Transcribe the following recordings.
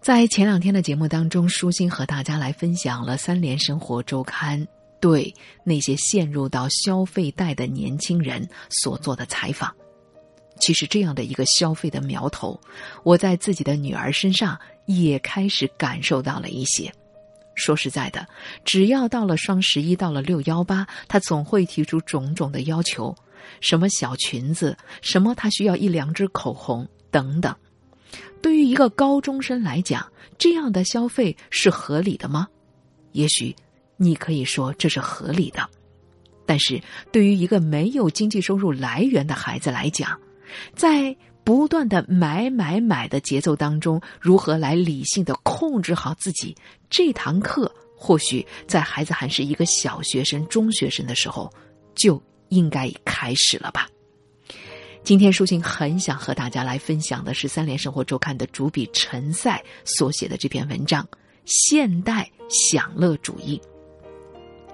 在前两天的节目当中，舒心和大家来分享了《三联生活周刊》对那些陷入到消费贷的年轻人所做的采访。其实，这样的一个消费的苗头，我在自己的女儿身上也开始感受到了一些。说实在的，只要到了双十一，到了六幺八，她总会提出种种的要求，什么小裙子，什么她需要一两支口红等等。对于一个高中生来讲，这样的消费是合理的吗？也许你可以说这是合理的，但是对于一个没有经济收入来源的孩子来讲，在不断的买买买的节奏当中，如何来理性的控制好自己？这堂课或许在孩子还是一个小学生、中学生的时候就应该开始了吧。今天，舒心很想和大家来分享的是《三联生活周刊》的主笔陈赛所写的这篇文章《现代享乐主义》。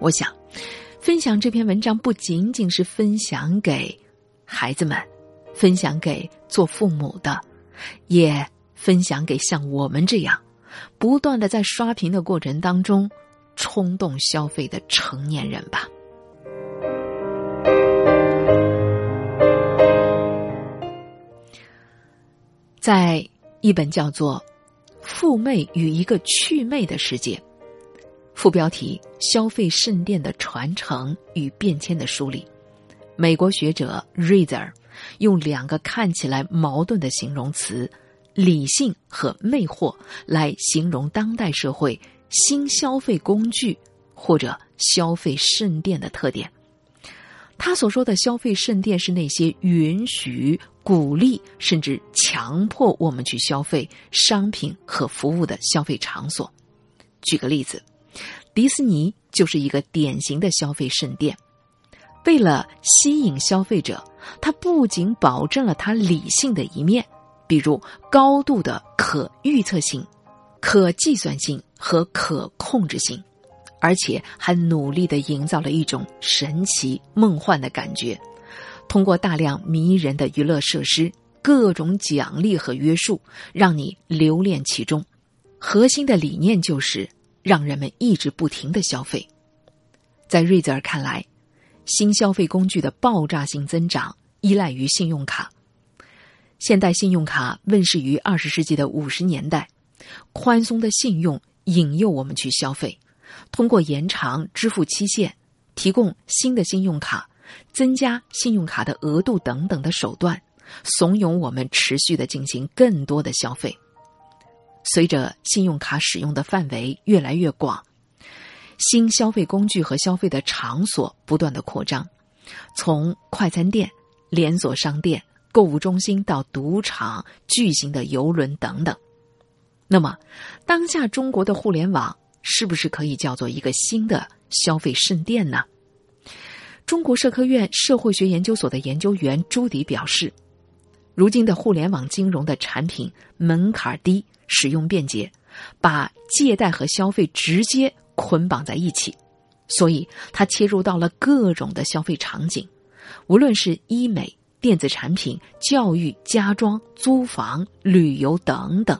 我想，分享这篇文章不仅仅是分享给孩子们，分享给做父母的，也分享给像我们这样不断的在刷屏的过程当中冲动消费的成年人吧。在一本叫做《富妹与一个趣妹的世界》副标题“消费圣殿的传承与变迁”的书里，美国学者 Reiser 用两个看起来矛盾的形容词“理性”和“魅惑”来形容当代社会新消费工具或者消费圣殿的特点。他所说的消费圣殿是那些允许、鼓励甚至强迫我们去消费商品和服务的消费场所。举个例子，迪士尼就是一个典型的消费圣殿。为了吸引消费者，它不仅保证了它理性的一面，比如高度的可预测性、可计算性和可控制性。而且还努力的营造了一种神奇梦幻的感觉，通过大量迷人的娱乐设施、各种奖励和约束，让你留恋其中。核心的理念就是让人们一直不停的消费。在瑞泽尔看来，新消费工具的爆炸性增长依赖于信用卡。现代信用卡问世于二十世纪的五十年代，宽松的信用引诱我们去消费。通过延长支付期限、提供新的信用卡、增加信用卡的额度等等的手段，怂恿我们持续的进行更多的消费。随着信用卡使用的范围越来越广，新消费工具和消费的场所不断的扩张，从快餐店、连锁商店、购物中心到赌场、巨型的游轮等等。那么，当下中国的互联网。是不是可以叫做一个新的消费圣殿呢？中国社科院社会学研究所的研究员朱迪表示，如今的互联网金融的产品门槛低、使用便捷，把借贷和消费直接捆绑在一起，所以它切入到了各种的消费场景，无论是医美、电子产品、教育、家装、租房、旅游等等，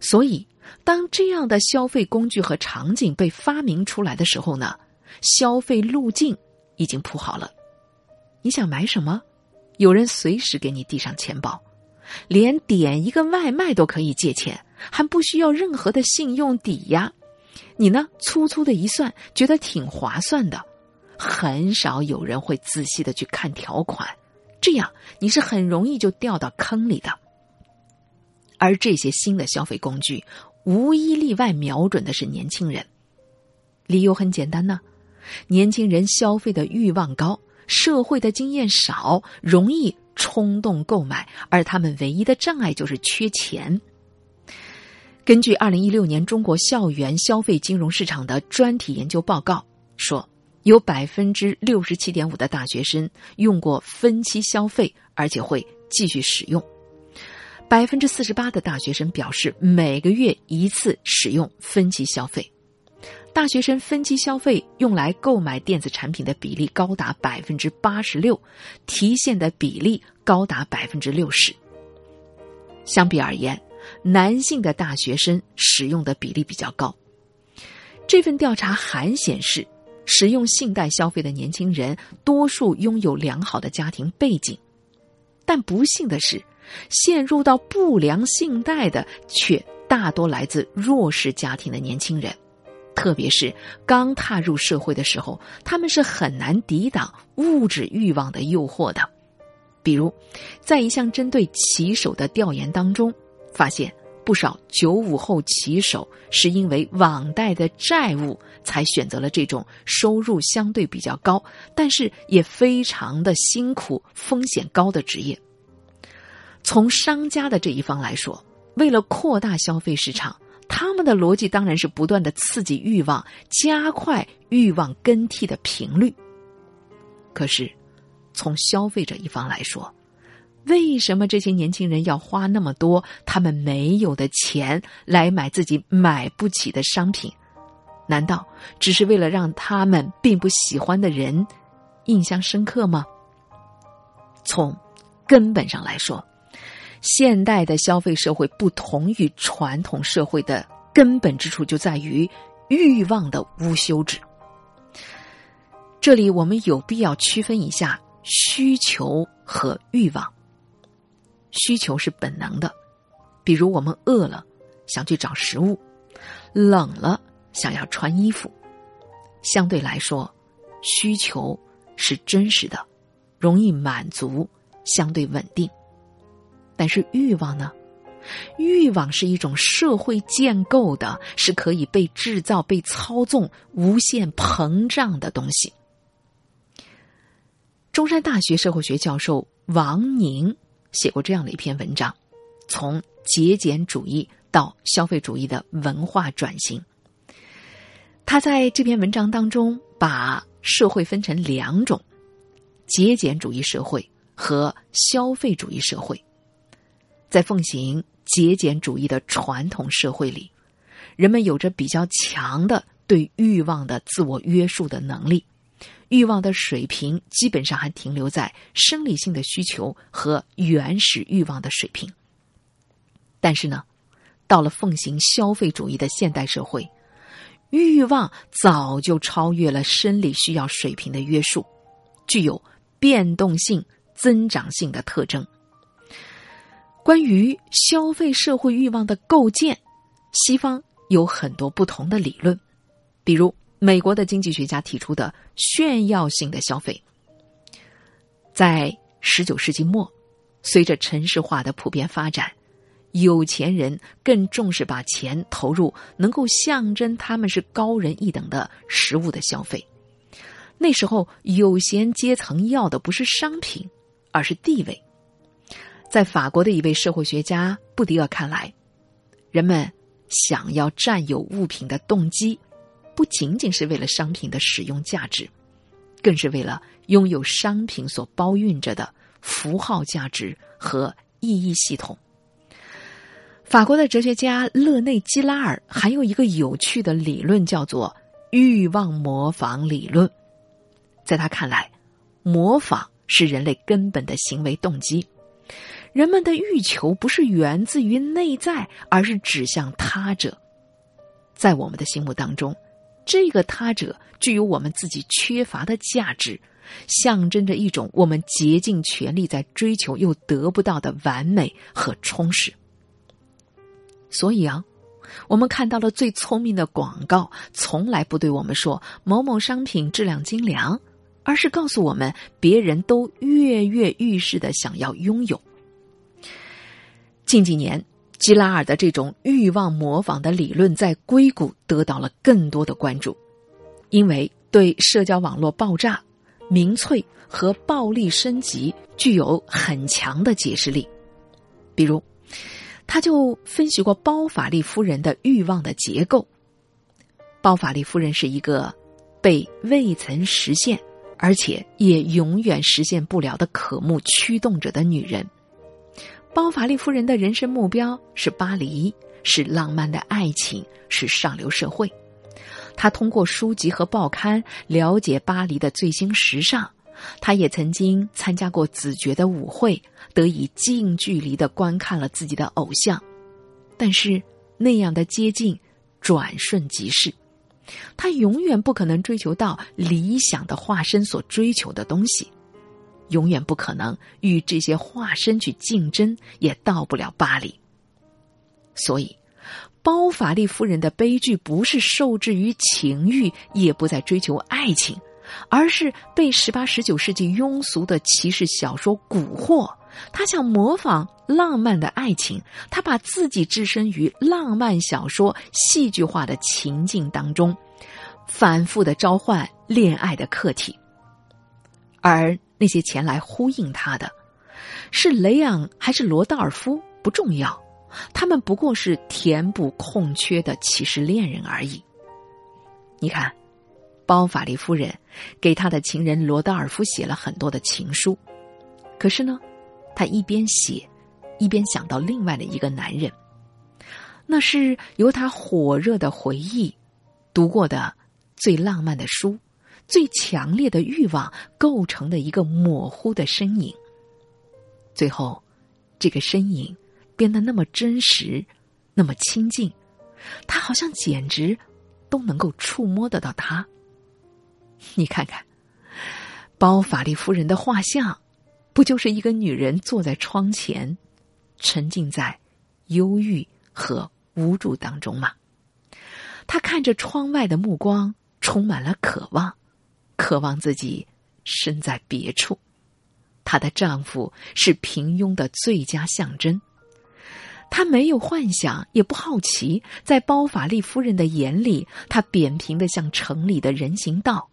所以。当这样的消费工具和场景被发明出来的时候呢，消费路径已经铺好了。你想买什么，有人随时给你递上钱包，连点一个外卖都可以借钱，还不需要任何的信用抵押。你呢，粗粗的一算，觉得挺划算的。很少有人会仔细的去看条款，这样你是很容易就掉到坑里的。而这些新的消费工具。无一例外，瞄准的是年轻人。理由很简单呢，年轻人消费的欲望高，社会的经验少，容易冲动购买，而他们唯一的障碍就是缺钱。根据二零一六年中国校园消费金融市场的专题研究报告说，有百分之六十七点五的大学生用过分期消费，而且会继续使用。百分之四十八的大学生表示每个月一次使用分期消费，大学生分期消费用来购买电子产品的比例高达百分之八十六，提现的比例高达百分之六十。相比而言，男性的大学生使用的比例比较高。这份调查还显示，使用信贷消费的年轻人多数拥有良好的家庭背景，但不幸的是，陷入到不良信贷的却大多来自弱势家庭的年轻人。特别是刚踏入社会的时候，他们是很难抵挡物质欲望的诱惑的。比如，在一项针对骑手的调研当中，发现不少九五后骑手是因为网贷的债务才选择了这种收入相对比较高，但是也非常的辛苦、风险高的职业。从商家的这一方来说，为了扩大消费市场。他们的逻辑当然是不断的刺激欲望，加快欲望更替的频率。可是，从消费者一方来说，为什么这些年轻人要花那么多他们没有的钱来买自己买不起的商品？难道只是为了让他们并不喜欢的人印象深刻吗？从根本上来说。现代的消费社会不同于传统社会的根本之处就在于欲望的无休止。这里我们有必要区分一下需求和欲望。需求是本能的，比如我们饿了想去找食物，冷了想要穿衣服。相对来说，需求是真实的，容易满足，相对稳定。但是欲望呢？欲望是一种社会建构的，是可以被制造、被操纵、无限膨胀的东西。中山大学社会学教授王宁写过这样的一篇文章：从节俭主义到消费主义的文化转型。他在这篇文章当中把社会分成两种：节俭主义社会和消费主义社会。在奉行节俭主义的传统社会里，人们有着比较强的对欲望的自我约束的能力，欲望的水平基本上还停留在生理性的需求和原始欲望的水平。但是呢，到了奉行消费主义的现代社会，欲望早就超越了生理需要水平的约束，具有变动性、增长性的特征。关于消费社会欲望的构建，西方有很多不同的理论，比如美国的经济学家提出的炫耀性的消费。在十九世纪末，随着城市化的普遍发展，有钱人更重视把钱投入能够象征他们是高人一等的食物的消费。那时候，有闲阶层要的不是商品，而是地位。在法国的一位社会学家布迪厄看来，人们想要占有物品的动机，不仅仅是为了商品的使用价值，更是为了拥有商品所包蕴着的符号价值和意义系统。法国的哲学家勒内·基拉尔还有一个有趣的理论，叫做欲望模仿理论。在他看来，模仿是人类根本的行为动机。人们的欲求不是源自于内在，而是指向他者。在我们的心目当中，这个他者具有我们自己缺乏的价值，象征着一种我们竭尽全力在追求又得不到的完美和充实。所以啊，我们看到了最聪明的广告，从来不对我们说某某商品质量精良，而是告诉我们别人都跃跃欲试的想要拥有。近几年，基拉尔的这种欲望模仿的理论在硅谷得到了更多的关注，因为对社交网络爆炸、民粹和暴力升级具有很强的解释力。比如，他就分析过包法利夫人的欲望的结构。包法利夫人是一个被未曾实现，而且也永远实现不了的渴慕驱动着的女人。包法利夫人的人生目标是巴黎，是浪漫的爱情，是上流社会。她通过书籍和报刊了解巴黎的最新时尚。她也曾经参加过子爵的舞会，得以近距离的观看了自己的偶像。但是那样的接近，转瞬即逝。他永远不可能追求到理想的化身所追求的东西，永远不可能与这些化身去竞争，也到不了巴黎。所以，包法利夫人的悲剧不是受制于情欲，也不再追求爱情，而是被十八、十九世纪庸俗的骑士小说蛊惑。他想模仿浪漫的爱情，他把自己置身于浪漫小说戏剧化的情境当中，反复的召唤恋爱的客体。而那些前来呼应他的，是雷昂还是罗道尔夫？不重要。他们不过是填补空缺的骑士恋人而已。你看，包法利夫人给他的情人罗德尔夫写了很多的情书，可是呢，他一边写，一边想到另外的一个男人，那是由他火热的回忆、读过的最浪漫的书、最强烈的欲望构成的一个模糊的身影。最后，这个身影。变得那么真实，那么亲近，他好像简直都能够触摸得到他。你看看，包法利夫人的画像，不就是一个女人坐在窗前，沉浸在忧郁和无助当中吗？她看着窗外的目光充满了渴望，渴望自己身在别处。她的丈夫是平庸的最佳象征。她没有幻想，也不好奇，在包法利夫人的眼里，他扁平的像城里的人行道。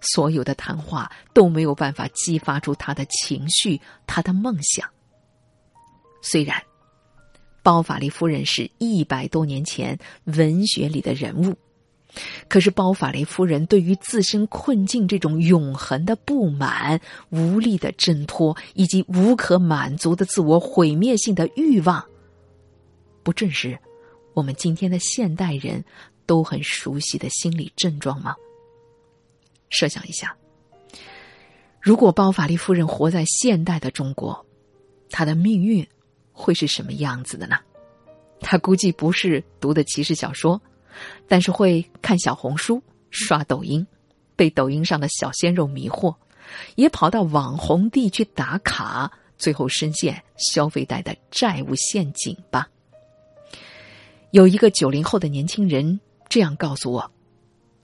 所有的谈话都没有办法激发出他的情绪，他的梦想。虽然包法利夫人是一百多年前文学里的人物，可是包法利夫人对于自身困境这种永恒的不满、无力的挣脱，以及无可满足的自我毁灭性的欲望。不正是我们今天的现代人都很熟悉的心理症状吗？设想一下，如果包法利夫人活在现代的中国，她的命运会是什么样子的呢？她估计不是读的骑士小说，但是会看小红书、刷抖音，被抖音上的小鲜肉迷惑，也跑到网红地去打卡，最后深陷消费贷的债务陷阱吧。有一个九零后的年轻人这样告诉我：“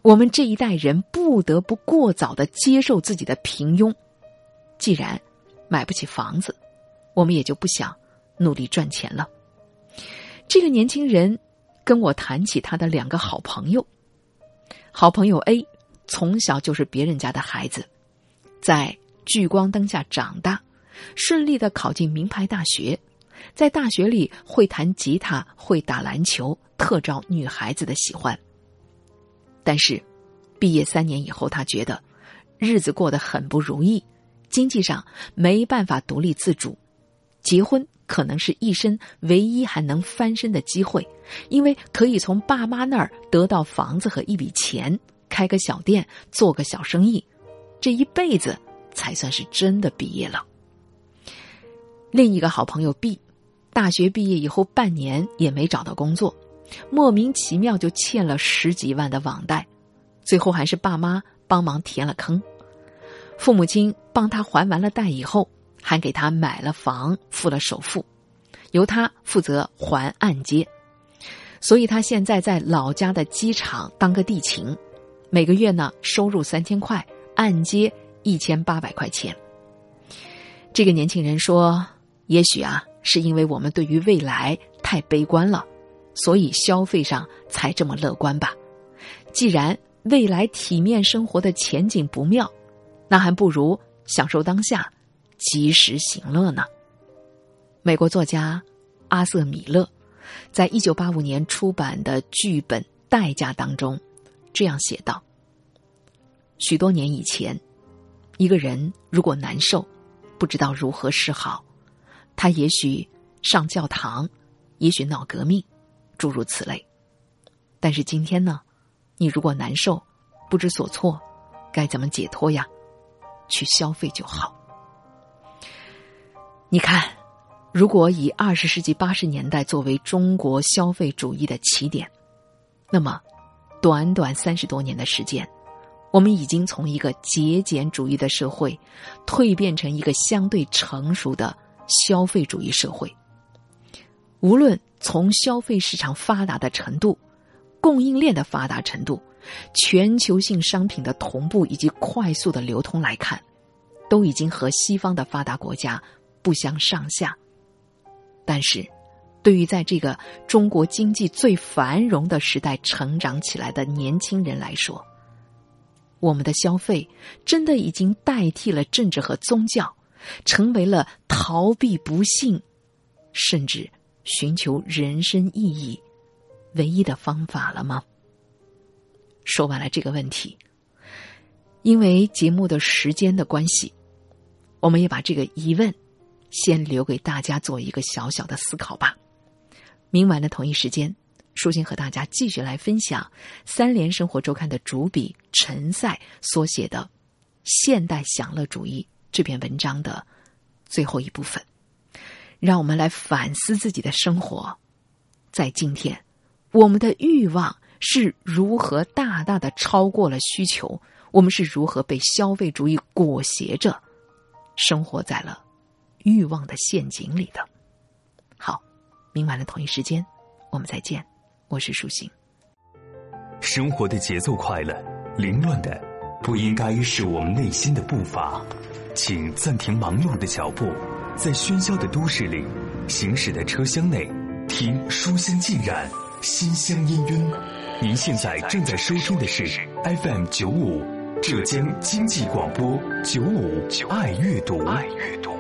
我们这一代人不得不过早的接受自己的平庸。既然买不起房子，我们也就不想努力赚钱了。”这个年轻人跟我谈起他的两个好朋友。好朋友 A 从小就是别人家的孩子，在聚光灯下长大，顺利的考进名牌大学。在大学里会弹吉他，会打篮球，特招女孩子的喜欢。但是，毕业三年以后，他觉得日子过得很不如意，经济上没办法独立自主，结婚可能是一生唯一还能翻身的机会，因为可以从爸妈那儿得到房子和一笔钱，开个小店，做个小生意，这一辈子才算是真的毕业了。另一个好朋友 B。大学毕业以后半年也没找到工作，莫名其妙就欠了十几万的网贷，最后还是爸妈帮忙填了坑，父母亲帮他还完了贷以后，还给他买了房付了首付，由他负责还按揭，所以他现在在老家的机场当个地勤，每个月呢收入三千块，按揭一千八百块钱。这个年轻人说：“也许啊。”是因为我们对于未来太悲观了，所以消费上才这么乐观吧。既然未来体面生活的前景不妙，那还不如享受当下，及时行乐呢。美国作家阿瑟·米勒在一九八五年出版的剧本《代价》当中这样写道：许多年以前，一个人如果难受，不知道如何是好。他也许上教堂，也许闹革命，诸如此类。但是今天呢，你如果难受，不知所措，该怎么解脱呀？去消费就好。你看，如果以二十世纪八十年代作为中国消费主义的起点，那么短短三十多年的时间，我们已经从一个节俭主义的社会蜕变成一个相对成熟的消费主义社会。无论从消费市场发达的程度、供应链的发达程度、全球性商品的同步以及快速的流通来看，都已经和西方的发达国家不相上下。但是，对于在这个中国经济最繁荣的时代成长起来的年轻人来说，我们的消费真的已经代替了政治和宗教，成为了逃避不幸，甚至寻求人生意义唯一的方法了吗？说完了这个问题，因为节目的时间的关系，我们也把这个疑问。先留给大家做一个小小的思考吧。明晚的同一时间，舒心和大家继续来分享《三联生活周刊》的主笔陈赛所写的《现代享乐主义》这篇文章的最后一部分。让我们来反思自己的生活，在今天，我们的欲望是如何大大的超过了需求？我们是如何被消费主义裹挟着生活在了？欲望的陷阱里的。好，明晚的同一时间，我们再见。我是舒心。生活的节奏快了，凌乱的不应该是我们内心的步伐。请暂停忙碌的脚步，在喧嚣的都市里，行驶的车厢内，听书香浸染，心香氤氲。您现在正在收听的是 FM 九五浙江经济广播九五爱阅读。爱阅读。